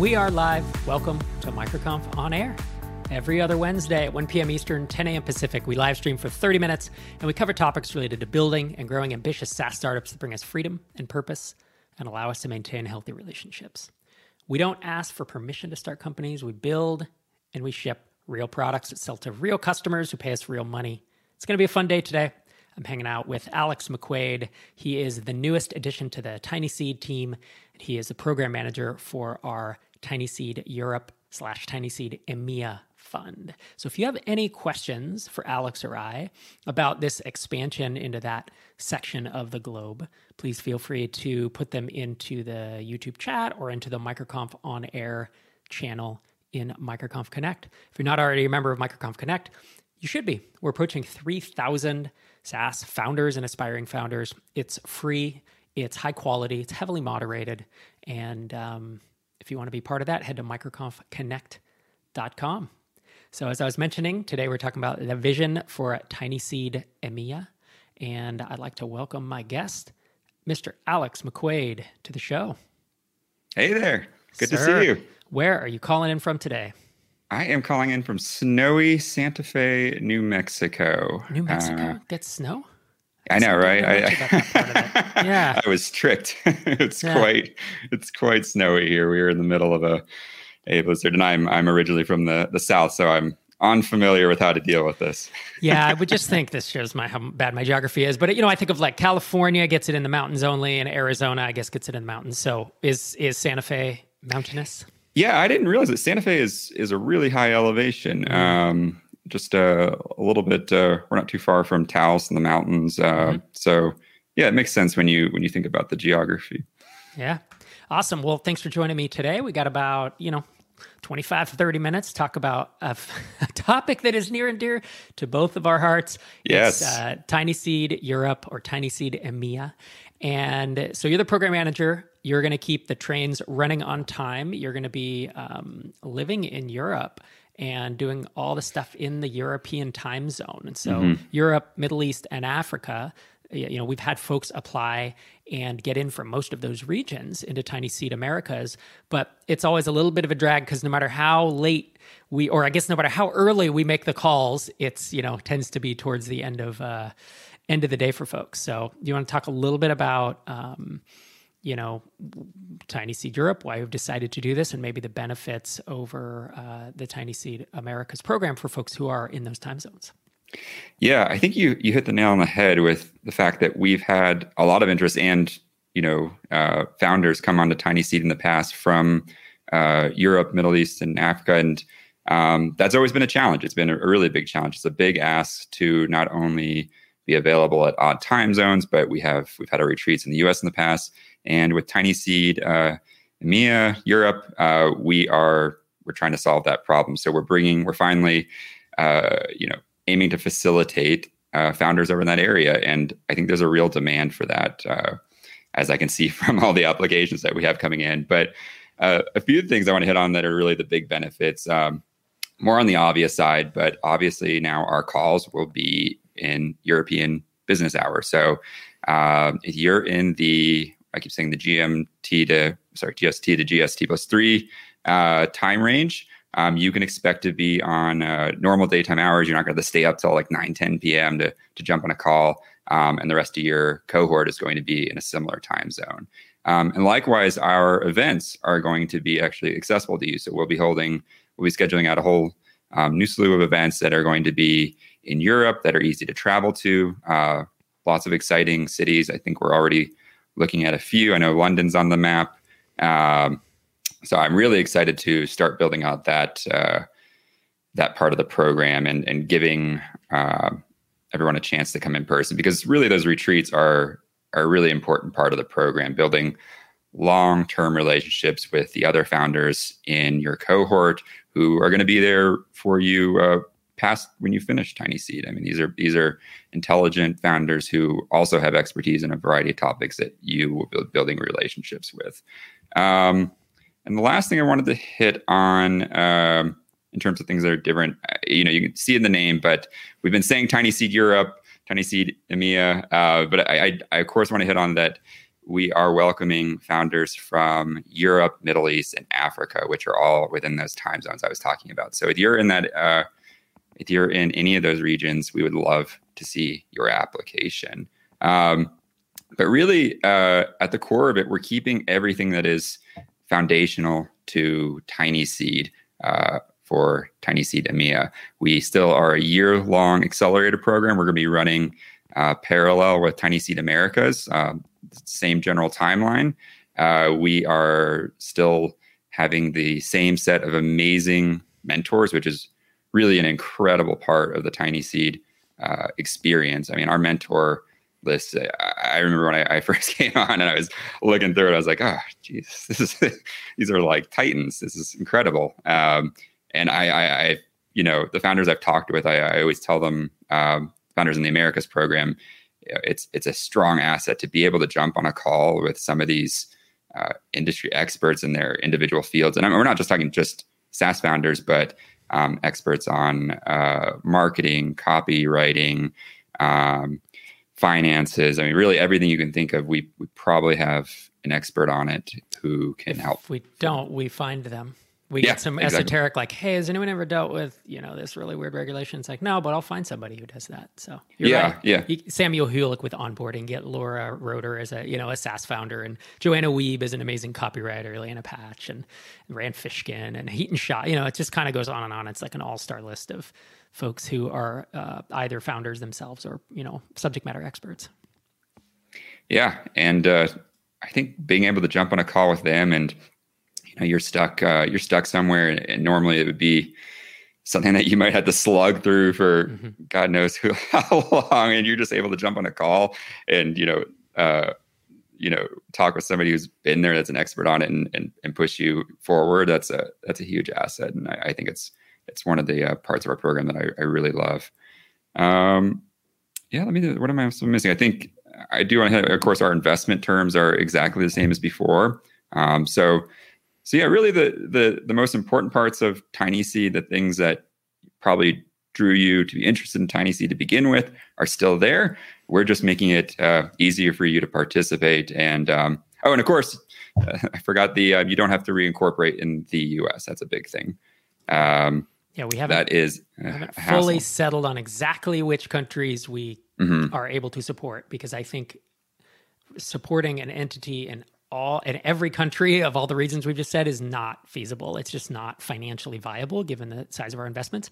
We are live. Welcome to MicroConf on air. Every other Wednesday at 1 p.m. Eastern, 10 a.m. Pacific, we live stream for 30 minutes and we cover topics related to building and growing ambitious SaaS startups that bring us freedom and purpose and allow us to maintain healthy relationships. We don't ask for permission to start companies, we build and we ship real products that sell to real customers who pay us real money. It's going to be a fun day today. I'm hanging out with Alex McQuaid. He is the newest addition to the Tiny Seed team. He is the program manager for our Tiny Seed Europe slash Tiny Seed EMEA fund. So if you have any questions for Alex or I about this expansion into that section of the globe, please feel free to put them into the YouTube chat or into the MicroConf on air channel in MicroConf Connect. If you're not already a member of MicroConf Connect, you should be. We're approaching 3,000 SaaS founders and aspiring founders. It's free, it's high quality, it's heavily moderated. And um, if you want to be part of that, head to microconfconnect.com. So, as I was mentioning, today we're talking about the vision for Tiny Seed EMEA. And I'd like to welcome my guest, Mr. Alex McQuaid, to the show. Hey there. Good Sir, to see you. Where are you calling in from today? I am calling in from snowy Santa Fe, New Mexico. New Mexico Uh, gets snow? I know, right? I, much about that part of it. Yeah. I was tricked. it's Yeah. quite it's quite snowy here. We are in the middle of a, a blizzard, and I'm I'm originally from the the south, so I'm unfamiliar with how to deal with this. yeah, I would just think this shows my how bad my geography is. But you know, I think of like California gets it in the mountains only, and Arizona, I guess, gets it in the mountains. So is is Santa Fe mountainous? Yeah, I didn't realize that Santa Fe is is a really high elevation. Mhm. Um, just uh, a little bit. Uh, we're not too far from Taos and the mountains, uh, Mhm. so yeah, it makes sense when you when you think about the geography. Yeah, awesome. Well, thanks for joining me today. We got about you know. 25 30 minutes to talk about a, a topic that is near and dear to both of our hearts Yes. Uh, Tiny Seed Europe or Tiny Seed EMEA. And so you're the program manager. You're going to keep the trains running on time. You're going to be um, living in Europe and doing all the stuff in the European time zone. And so Mhm. Europe, Middle East, and Africa, you know, we've had folks apply and get in from most of those regions into Tiny Seed Americas, but it's always a little bit of a drag because no matter how late we, or I guess no matter how early we make the calls, it's you know tends to be towards the end of uh, end of the day for folks. So, do you want to talk a little bit about um, you know Tiny Seed Europe, why we've decided to do this, and maybe the benefits over uh, the Tiny Seed Americas program for folks who are in those time zones? Yeah, I think you you hit the nail on the head with the fact that we've had a lot of interest and you know uh, founders come onto Tiny Seed in the past from uh, Europe, Middle East, and Africa, and um, that's always been a challenge. It's been a really big challenge. It's a big ask to not only be available at odd time zones, but we have we've had our retreats in the U.S. in the past, and with Tiny Seed, uh, EMEA, Europe, uh, we are we're trying to solve that problem. So we're bringing we're finally uh, you know aiming to facilitate uh, founders over in that area. And I think there's a real demand for that, uh, as I can see from all the applications that we have coming in. But uh, a few things I want to hit on that are really the big benefits. Um, more on the obvious side, but obviously now our calls will be in European business hours. So um, if you're in the, I keep saying the GMT to, sorry, GST to GST plus three uh, time range, um, you can expect to be on uh, normal daytime hours. You're not going to stay up till like 9, 10 p.m. to, to jump on a call. Um, and the rest of your cohort is going to be in a similar time zone. Um, and likewise, our events are going to be actually accessible to you. So we'll be holding, we'll be scheduling out a whole um, new slew of events that are going to be in Europe that are easy to travel to. Uh, lots of exciting cities. I think we're already looking at a few. I know London's on the map. Um, so I'm really excited to start building out that uh, that part of the program and and giving uh, everyone a chance to come in person because really those retreats are are a really important part of the program. Building long term relationships with the other founders in your cohort who are going to be there for you uh, past when you finish Tiny Seed. I mean, these are these are intelligent founders who also have expertise in a variety of topics that you will be building relationships with. Um, and the last thing I wanted to hit on, um, in terms of things that are different, uh, you know, you can see in the name, but we've been saying Tiny Seed Europe, Tiny Seed EMEA, uh, but I, I, I of course want to hit on that we are welcoming founders from Europe, Middle East, and Africa, which are all within those time zones I was talking about. So if you're in that, uh, if you're in any of those regions, we would love to see your application. Um, but really, uh, at the core of it, we're keeping everything that is foundational to Tiny Seed uh, for Tiny Seed EMEA. We still are a year long accelerator program. We're going to be running uh, parallel with Tiny Seed Americas, uh, same general timeline. Uh, we are still having the same set of amazing mentors, which is really an incredible part of the Tiny Seed uh, experience. I mean, our mentor list. I remember when I, I, first came on and I was looking through it, I was like, oh, geez, this is these are like titans. This is incredible. Um, and I, I, I, you know, the founders I've talked with, I, I always tell them, um, founders in the Americas program, it's it's a strong asset to be able to jump on a call with some of these uh, industry experts in their individual fields. And I'm, we're not just talking just SaaS founders, but um, experts on uh, marketing, copywriting, um, finances. I mean, really everything you can think of. We we probably have an expert on it who can if help. we don't, we find them we yeah, get some exactly. esoteric like hey has anyone ever dealt with you know this really weird regulation? It's like no but i'll find somebody who does that. So yeah right. yeah. Samuel hulick with onboarding get laura roeder as a you know a saas founder and joanna wiebe is an amazing copywriter Lianna Patch and rand fishkin and Hiten Shah you know it just kind of goes on and on. It's like an all-star list of folks who are uh, either founders themselves or you know subject matter experts. Yeah and uh, i think being able to jump on a call with them and you know you're stuck uh, you're stuck somewhere and normally it would be something that you might have to slug through for mm-hmm. god knows who how long and you're just able to jump on a call and you know uh, you know talk with somebody who's been there that's an expert on it and and, and push you forward. That's a that's a huge asset and i, I think it's it's one of the uh, parts of our program that I, I really love. Um yeah let me what am i missing? I think i do want to of course our investment terms are exactly the same as before. Um, so so yeah, really the the the most important parts of Tiny Seed, the things that probably drew you to be interested in Tiny Seed to begin with, are still there. We're just making it uh, easier for you to participate. And um, oh, and of course, uh, I forgot the uh, you don't have to reincorporate in the U.S. That's a big thing. Um, yeah, we haven't that is haven't fully settled on exactly which countries we mm-hmm. are able to support because I think supporting an entity in all in every country of all the reasons we've just said is not feasible. It's just not financially viable given the size of our investments.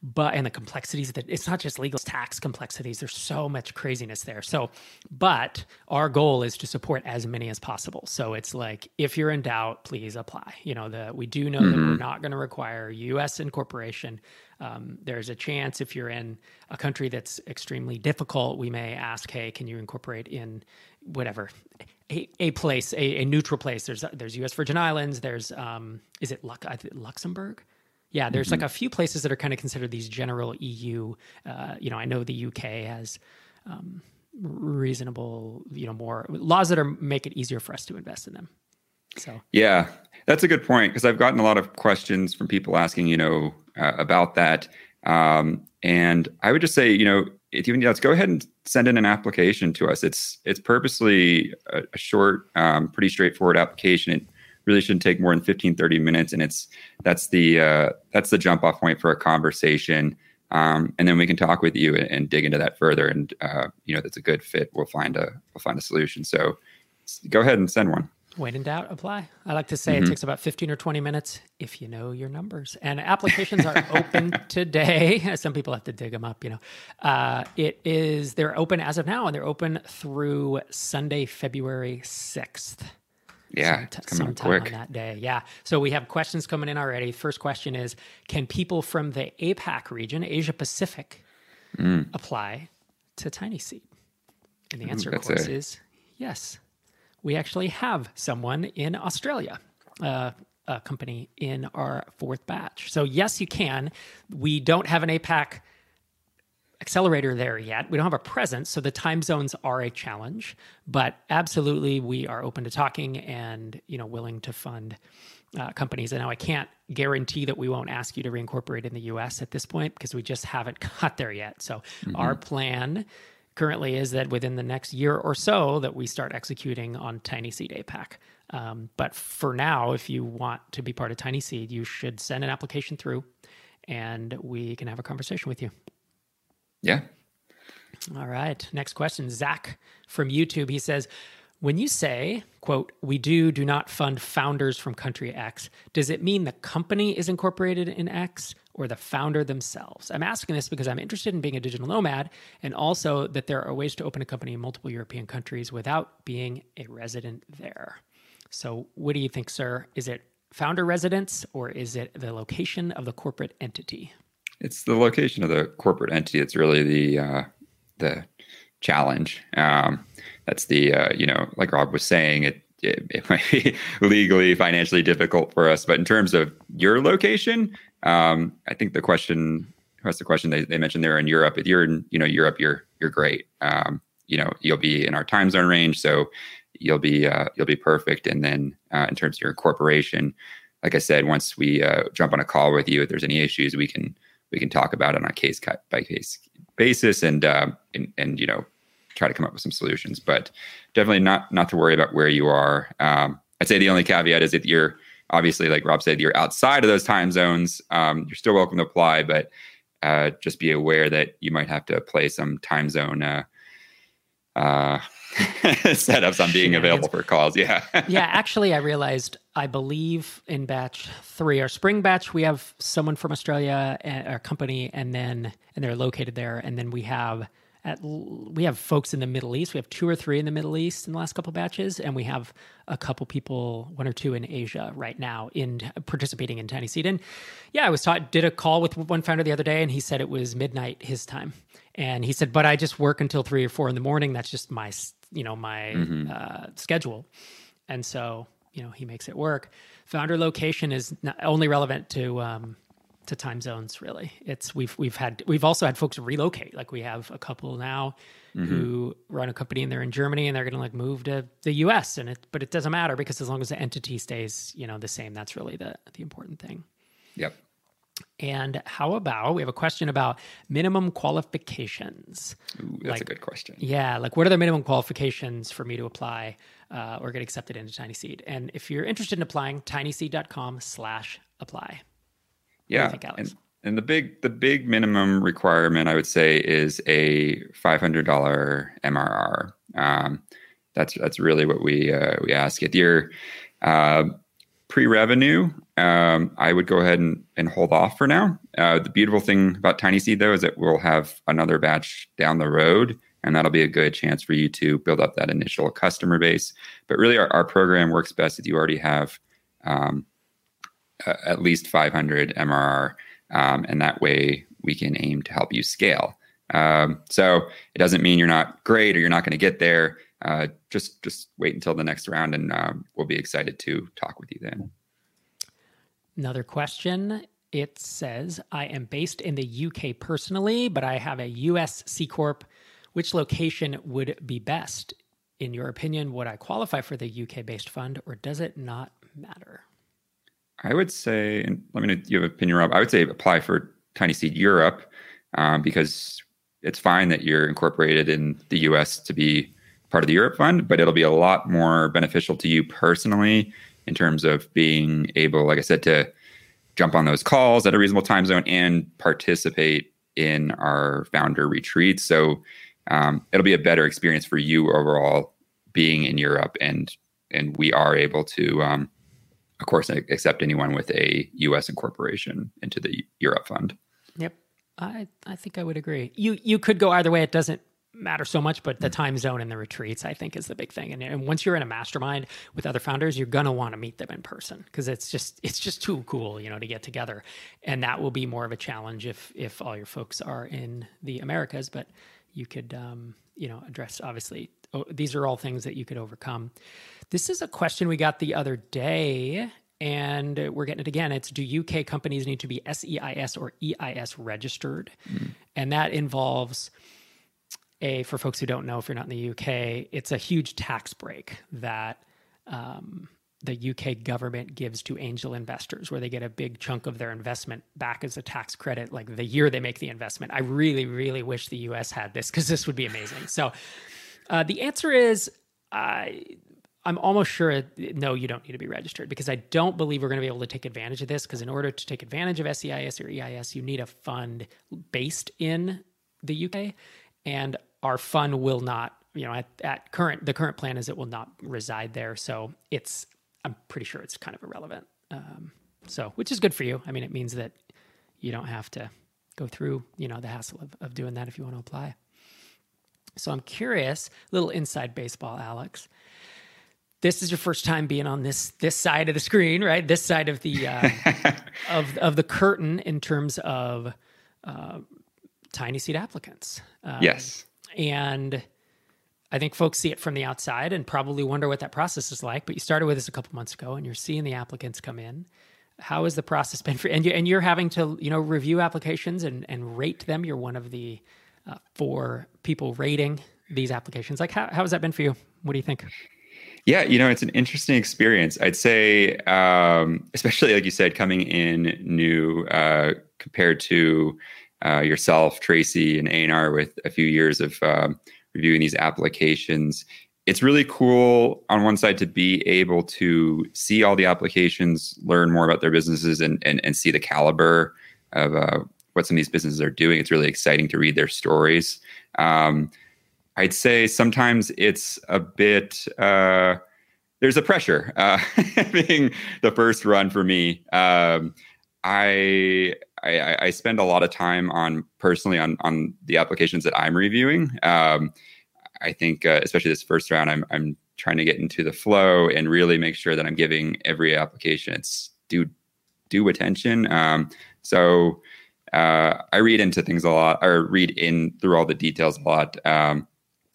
But and the complexities that it's not just legal tax complexities. There's so much craziness there. So, but our goal is to support as many as possible. So it's like if you're in doubt, please apply. You know, the we do know mm-hmm. that we're mm-hmm. not going to require U.S. incorporation. Um, there's a chance if you're in a country that's extremely difficult, we may ask, hey, can you incorporate in whatever a, a place, a, a, neutral place. There's there's U.S. Virgin Islands. There's um, is it Luxembourg? Yeah, there's mm-hmm. like a few places that are kind of considered these general EU. Uh, you know, I know the UK has um, reasonable, you know, more laws that are make it easier for us to invest in them. So yeah, that's a good point because I've gotten a lot of questions from people asking, you know, uh, about that. Um, and I would just say, you know, if you let's go ahead and send in an application to us. It's it's purposely a, a short, um, pretty straightforward application. It really shouldn't take more than 15, 30 minutes, and it's that's the uh, that's the jump off point for a conversation. Um, and then we can talk with you and, and dig into that further. And uh, you know, that's a good fit. We'll find a we'll find a solution. So go ahead and send one. When in doubt, apply. I like to say mm-hmm. it takes about 15 or 20 minutes if you know your numbers. And applications are open today. Some people have to dig them up, you know. Uh, it is, they're open as of now and they're open through Sunday, February 6th. Yeah, Some, sometime quick. on that day. Yeah. So we have questions coming in already. First question is Can people from the APAC region, Asia Pacific, mm. apply to Tiny Seed? And the answer, of course, a... is yes we actually have someone in Australia. Uh, a company in our fourth batch. So, yes, you can. We don't have an APAC accelerator there yet. We don't have a presence, so the time zones are a challenge. But absolutely, we are open to talking and you know willing to fund uh, companies. And now I can't guarantee that we won't ask you to reincorporate in the U.S. at this point because we just haven't got there yet. So, mm-hmm. our plan currently is that within the next year or so that we start executing on Tiny Seed APAC. Um, but for now, if you want to be part of Tiny Seed, you should send an application through, and we can have a conversation with you. Yeah. All right. Next question, Zach from YouTube. He says, when you say, quote, we do do not fund founders from country X, does it mean the company is incorporated in X or the founder themselves? I'm asking this because I'm interested in being a digital nomad and also that there are ways to open a company in multiple European countries without being a resident there. So, what do you think, sir? Is it founder residence or is it the location of the corporate entity? It's the location of the corporate entity. It's really the uh, the challenge. Um, that's the uh, you know like rob was saying it, it, it might be legally financially difficult for us but in terms of your location um, i think the question what's the question they, they mentioned there in europe. If you're in you know europe you're you're great. Um, you know you'll be in our time zone range so you'll be uh, you'll be perfect. And then uh, in terms of your corporation like i said once we uh, jump on a call with you if there's any issues we can we can talk about it on a case by case basis. And, uh, and and you know try to come up with some solutions. But definitely not not to worry about where you are. Um, I'd say the only caveat is that you're obviously, like Rob said, you're outside of those time zones. Um, you're still welcome to apply, but uh, just be aware that you might have to play some time zone uh, uh, setups on being available for calls. Yeah. yeah. Actually, I realized I believe in batch three, our spring batch, we have someone from Australia, our company, and then and they're located there, and then we have at we have folks in the Middle East. We have two or three in the Middle East in the last couple batches, and we have a couple people, one or two in Asia right now, in participating in Tiny Seed. And yeah, I was taught did a call with one founder the other day, and he said it was midnight his time, and he said, "But I just work until three or four in the morning. That's just my you know my mm-hmm. uh, schedule," and so you know he makes it work. Founder location is only relevant to um, to time zones really it's we've we've had we've also had folks relocate like we have a couple now mm-hmm. who run a company and they're in germany and they're going to like move to the us and it but it doesn't matter because as long as the entity stays you know the same that's really the the important thing yep and how about we have a question about minimum qualifications? Ooh, that's like, a good question. Yeah, like what are the minimum qualifications for me to apply uh, or get accepted into Tiny Seed? And if you're interested in applying, tinyseed.com/slash apply. Yeah. Think, and, and the big the big minimum requirement I would say is a five hundred dollar MRR. Um, that's that's really what we uh, we ask. If you're uh, pre-revenue, um, I would go ahead and, and hold off for now. Uh, the beautiful thing about Tiny Seed though is that we'll have another batch down the road, and that'll be a good chance for you to build up that initial customer base. But really, our, our program works best if you already have um, at least 500 MRR, um, and that way we can aim to help you scale. Um, so it doesn't mean you're not great or you're not going to get there. Uh, just just wait until the next round, and um, we'll be excited to talk with you then. Another question. It says, I am based in the UK personally, but I have a US C Corp. Which location would be best? In your opinion, would I qualify for the UK based fund or does it not matter? I would say, and let me know you have an opinion, Rob. I would say apply for Tiny Seed Europe um, because it's fine that you're incorporated in the US to be part of the Europe Fund, but it'll be a lot more beneficial to you personally in terms of being able, like I said, to jump on those calls at a reasonable time zone and participate in our founder retreat. So um, it'll be a better experience for you overall being in Europe, and and we are able to um, of course, accept anyone with a U.S. incorporation into the Europe fund. Yep, I I think I would agree. You you could go either way. It doesn't matter so much, but the time zone and the retreats, I think, is the big thing. And, and once you're in a mastermind with other founders, you're gonna want to meet them in person because it's just it's just too cool, you know, to get together. And that will be more of a challenge if if all your folks are in the Americas. But you could um, you know address obviously oh, these are all things that you could overcome. This is a question we got the other day, and we're getting it again. It's do UK companies need to be SEIS or EIS registered? Mm. And that involves a, for folks who don't know, if you're not in the UK, it's a huge tax break that um, the UK government gives to angel investors, where they get a big chunk of their investment back as a tax credit, like the year they make the investment. I really, really wish the US had this because this would be amazing. So uh, the answer is I. I'm almost sure no, you don't need to be registered because I don't believe we're going to be able to take advantage of this. Because in order to take advantage of SEIS or EIS, you need a fund based in the UK, and our fund will not. You know, at, at current the current plan is it will not reside there, so it's I'm pretty sure it's kind of irrelevant. Um, so, which is good for you. I mean, it means that you don't have to go through, you know, the hassle of, of doing that if you want to apply. So I'm curious, little inside baseball, Alex. This is your first time being on this this side of the screen, right? This side of the uh, of of the curtain in terms of uh, tiny seed applicants. Um, yes, and I think folks see it from the outside and probably wonder what that process is like. But you started with this a couple months ago, and you're seeing the applicants come in. How has the process been for? And you and you're having to you know review applications and and rate them. You're one of the uh, four people rating these applications. Like how how has that been for you? What do you think? Yeah, you know, it's an interesting experience. I'd say, um, especially like you said, coming in new uh, compared to uh, yourself, Tracy, and Einar with a few years of um, reviewing these applications. It's really cool on one side to be able to see all the applications, learn more about their businesses, and and, and see the caliber of uh, what some of these businesses are doing. It's really exciting to read their stories. Um, I'd say sometimes it's a bit. Uh, there's a pressure uh, being the first run for me. Um, I, I, I spend a lot of time on personally on on the applications that I'm reviewing. Um, I think uh, especially this first round, I'm I'm trying to get into the flow and really make sure that I'm giving every application its due due attention. Um, so uh, I read into things a lot, or read in through all the details a lot. Um,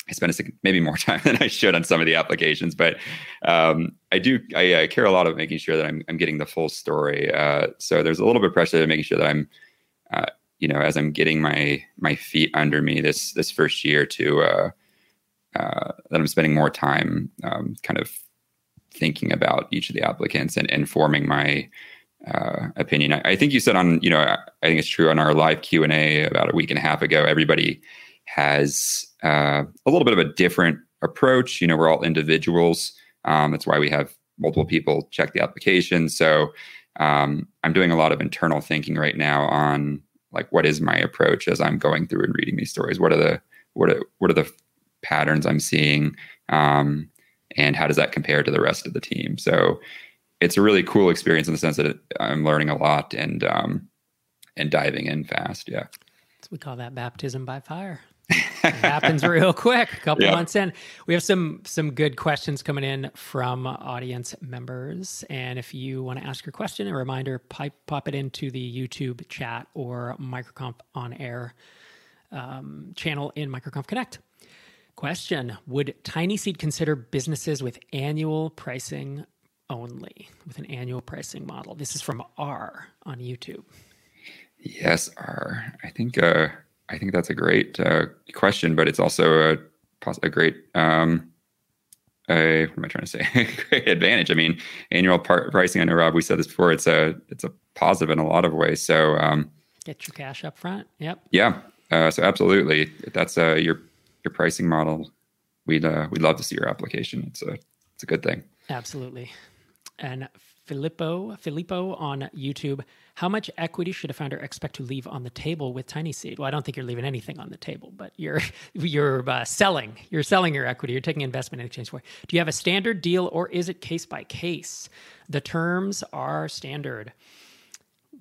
I spend a, maybe more time than I should on some of the applications, but um, I do. I, I, care a lot of making sure that I'm, I'm getting the full story. Uh, so there's a little bit of pressure to making sure that I'm, uh, you know, as I'm getting my my feet under me this this first year to uh, uh, that I'm spending more time um, kind of thinking about each of the applicants and, and forming my uh, opinion. I, I, think you said on, you know, I, I think it's true on our live Q and A about a week and a half ago. Everybody has uh, a little bit of a different approach. You know, we're all individuals. Um, that's why we have multiple people check the application. So um, I'm doing a lot of internal thinking right now on like what is my approach as I'm going through and reading these stories. What are the what are what are the patterns I'm seeing, um, and how does that compare to the rest of the team? So it's a really cool experience in the sense that I'm learning a lot and um, and diving in fast. Yeah, so we call that baptism by fire. It happens real quick. A couple yeah. months in, we have some some good questions coming in from audience members. And if you want to ask your question, a reminder: pipe, pop it into the YouTube chat or Microconf on air um, channel in Microconf Connect. Question Would Tiny Seed consider businesses with annual pricing only, with an annual pricing model? This is from R on YouTube. Yes, R. I think uh, I think that's a great uh, question, but it's also a, a great um, a, what am I trying to say? great advantage. I mean, annual par- pricing. I know Rob. We said this before. It's a it's a positive in a lot of ways. So um, get your cash up front. Yep. Yeah. Uh, so absolutely, if that's uh, your your pricing model, we'd uh, we'd love to see your application. It's a it's a good thing. Absolutely. And Filippo Filippo on YouTube, how much equity should a founder expect to leave on the table with Tiny Seed? Well, I don't think you're leaving anything on the table, but you're you're uh, selling you're selling your equity. You're taking investment in exchange for. It. Do you have a standard deal or is it case by case? The terms are standard.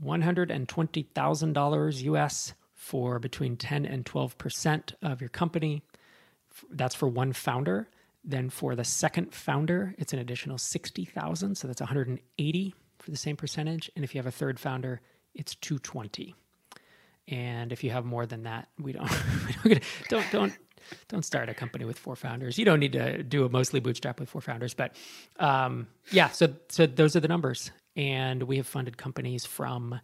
One hundred and twenty thousand dollars US for between ten and twelve percent of your company that's for one founder. Then for the second founder, it's an additional 60,000. So that's 180 for the same percentage. And if you have a third founder, it's 220. And if you have more than that, we don't, we don't, don't, don't, don't start a company with four founders. You don't need to do a mostly bootstrap with four founders, but um, yeah. So, so those are the numbers, and we have funded companies from,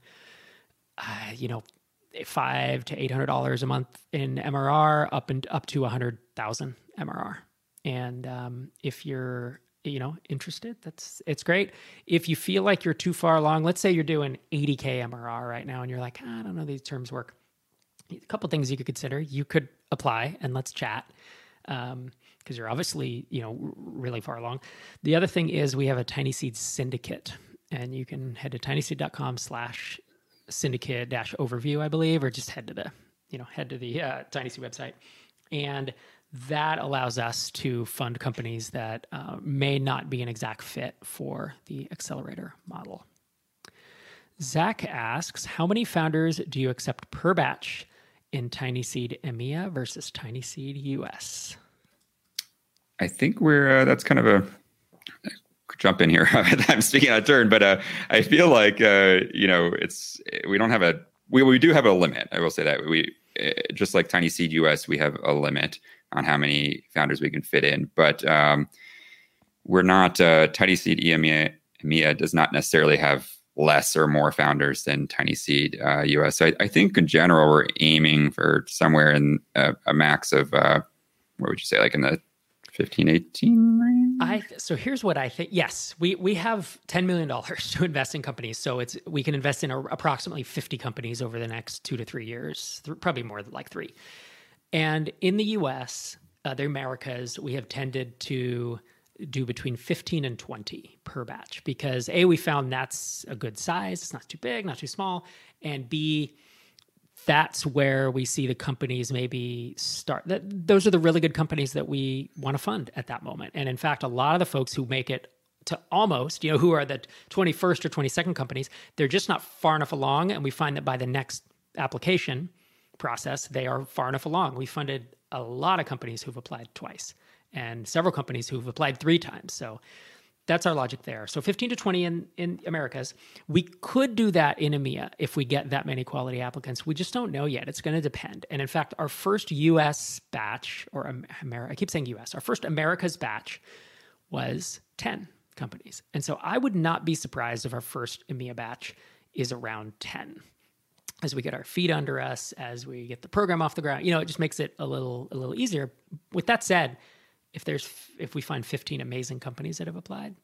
uh, you know, five to eight hundred dollars a month in MRR, up and up to a hundred thousand MRR. And um, if you're you know interested that's it's great. If you feel like you're too far along let's say you're doing 80k mrr right now and you're like i don't know these terms work. A couple things you could consider. You could apply and let's chat because um, you're obviously you know really far along. The other thing is we have a tiny seed syndicate and you can head to tinyseed.com slash syndicate dash overview i believe or just head to the you know head to the uh, tiny seed website. And that allows us to fund companies that uh, may not be an exact fit for the accelerator model. Zach asks, how many founders do you accept per batch in Tiny Seed EMEA versus Tiny Seed US? I think we're uh, that's kind of a jump in here. I'm speaking out of turn, but uh, I feel like uh, you know it's we don't have a we we do have a limit. I will say that we uh, just like Tiny Seed US, we have a limit on how many founders we can fit in. But um, we're not uh, Tiny Seed EMEA, EMEA does not necessarily have less or more founders than Tiny Seed uh, US. So I, I, think in general we're aiming for somewhere in a, a max of uh, what would you say, like in the 15, 18 range? I so here's what I think. Yes, we we have ten million dollars to invest in companies, so it's we can invest in a, approximately fifty companies over the next two to three years, th- probably more than like three. And in the US, uh, the Americas, we have tended to do between 15 and 20 per batch because A, we found that's a good size. It's not too big, not too small. And B, that's where we see the companies maybe start that those are the really good companies that we want to fund at that moment and in fact a lot of the folks who make it to almost you know who are the 21st or 22nd companies they're just not far enough along and we find that by the next application process, they are far enough along. We funded a lot of companies who've applied twice and several companies who've applied three times. So that's our logic there. So 15 to 20 in, in Americas. We could do that in EMEA if we get that many quality applicants. We just don't know yet. It's going to depend. And in fact, our first US batch, or America, I keep saying US, our first America's batch was 10 companies. And so I would not be surprised if our first EMEA batch is around 10 as we get our feet under us, as we get the program off the ground, you know, it just makes it a little a little easier. With that said, if there's if we find 15 amazing companies that have applied,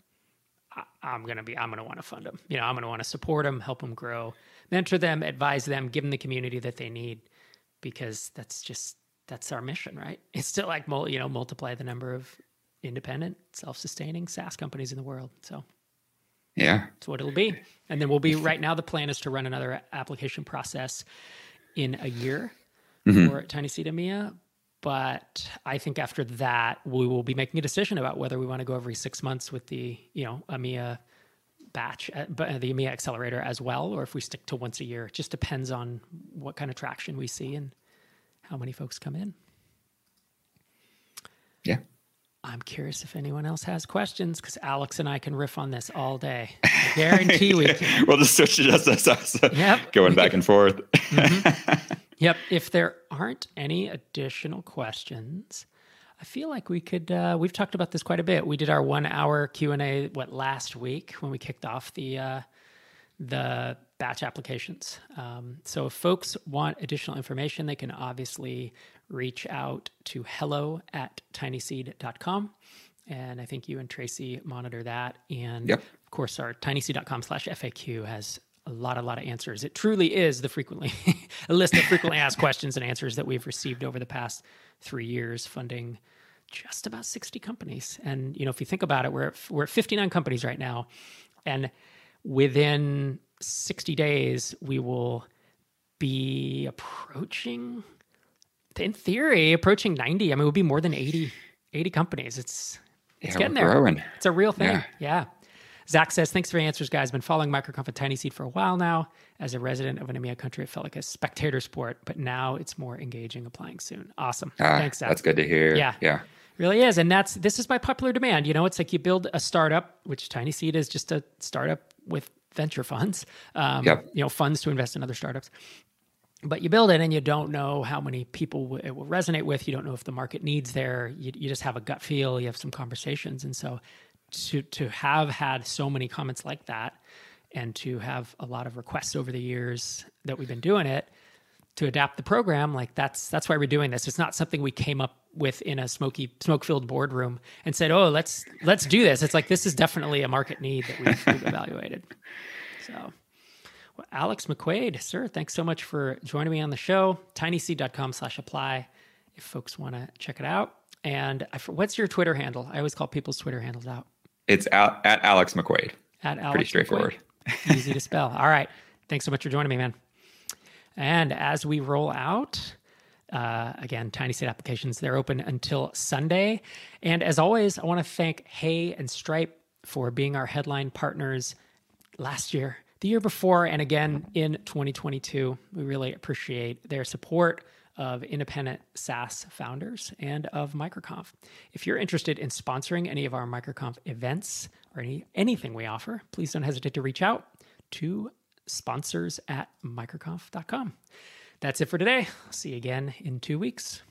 I, am gonna be I'm gonna want to fund them. You know, I'm gonna want to support them, help them grow, mentor them, advise them, give them the community that they need, because that's just that's our mission, right? It's still like you know multiply the number of independent, self-sustaining SaaS companies in the world. So yeah. That's what it'll be. And then we'll be right now. The plan is to run another application process in a year mm-hmm. for Tiny Seed EMEA. But I think after that, we will be making a decision about whether we want to go every six months with the, you know, EMEA batch, uh, but the EMEA accelerator as well, or if we stick to once a year. It just depends on what kind of traction we see and how many folks come in. Yeah. I'm curious if anyone else has questions because Alex and I can riff on this all day. I guarantee we can. we'll just switch it just us, us yep. going back and forth. mm-hmm. Yep. If there aren't any additional questions, I feel like we could. Uh, we've talked about this quite a bit. We did our one-hour Q and A what last week when we kicked off the uh, the batch applications. Um, so if folks want additional information, they can obviously reach out to hello at tinyseed.com. And I think you and Tracy monitor that. And yep. of course, our tinyseed.com slash FAQ has a lot, a lot of answers. It truly is the frequently a list of frequently asked questions and answers that we've received over the past three years, funding just about 60 companies. And you know, if you think about it, we're at, we're at 59 companies right now, and within 60 days, we will be approaching in theory, approaching 90. I mean, it would be more than 80, 80 companies. It's it's yeah, getting there. Growing. It's a real thing. Yeah. yeah. Zach says, thanks for your answers, guys. Been following MicroConf and Tiny Seed for a while now. As a resident of an EMEA country, it felt like a spectator sport, but now it's more engaging applying soon. Awesome. Ah, thanks, Zach. That's good to hear. Yeah. Yeah. Really is. And that's this is by popular demand. You know, it's like you build a startup, which Tiny Seed is just a startup with venture funds, um, yep. you know, funds to invest in other startups but you build it and you don't know how many people it will resonate with. You don't know if the market needs there. You, you just have a gut feel. You have some conversations, and so to to have had so many comments like that, and to have a lot of requests over the years that we've been doing it, to adapt the program like that's that's why we're doing this it's not something we came up with in a smoky smoke filled boardroom and said oh let's let's do this it's like this is definitely a market need that we've, we've evaluated so well, alex McQuaid sir thanks so much for joining me on the show. tinyseed.com slash apply if folks want to check it out. And I, what's your twitter handle? I always call people's twitter handles out. It's at, at alex McQuaid at alex pretty straightforward. McQuaid. easy to spell. All right. Thanks so much for joining me man. And as we roll out, uh, again, Tiny Seed applications, they're open until Sunday. And as always, I want to thank Hay and Stripe for being our headline partners last year, the year before, and again in 2022. We really appreciate their support of independent SaaS founders and of MicroConf. If you're interested in sponsoring any of our MicroConf events or any anything we offer, please don't hesitate to reach out to sponsors at microconf.com. That's it for today. See you again in two weeks.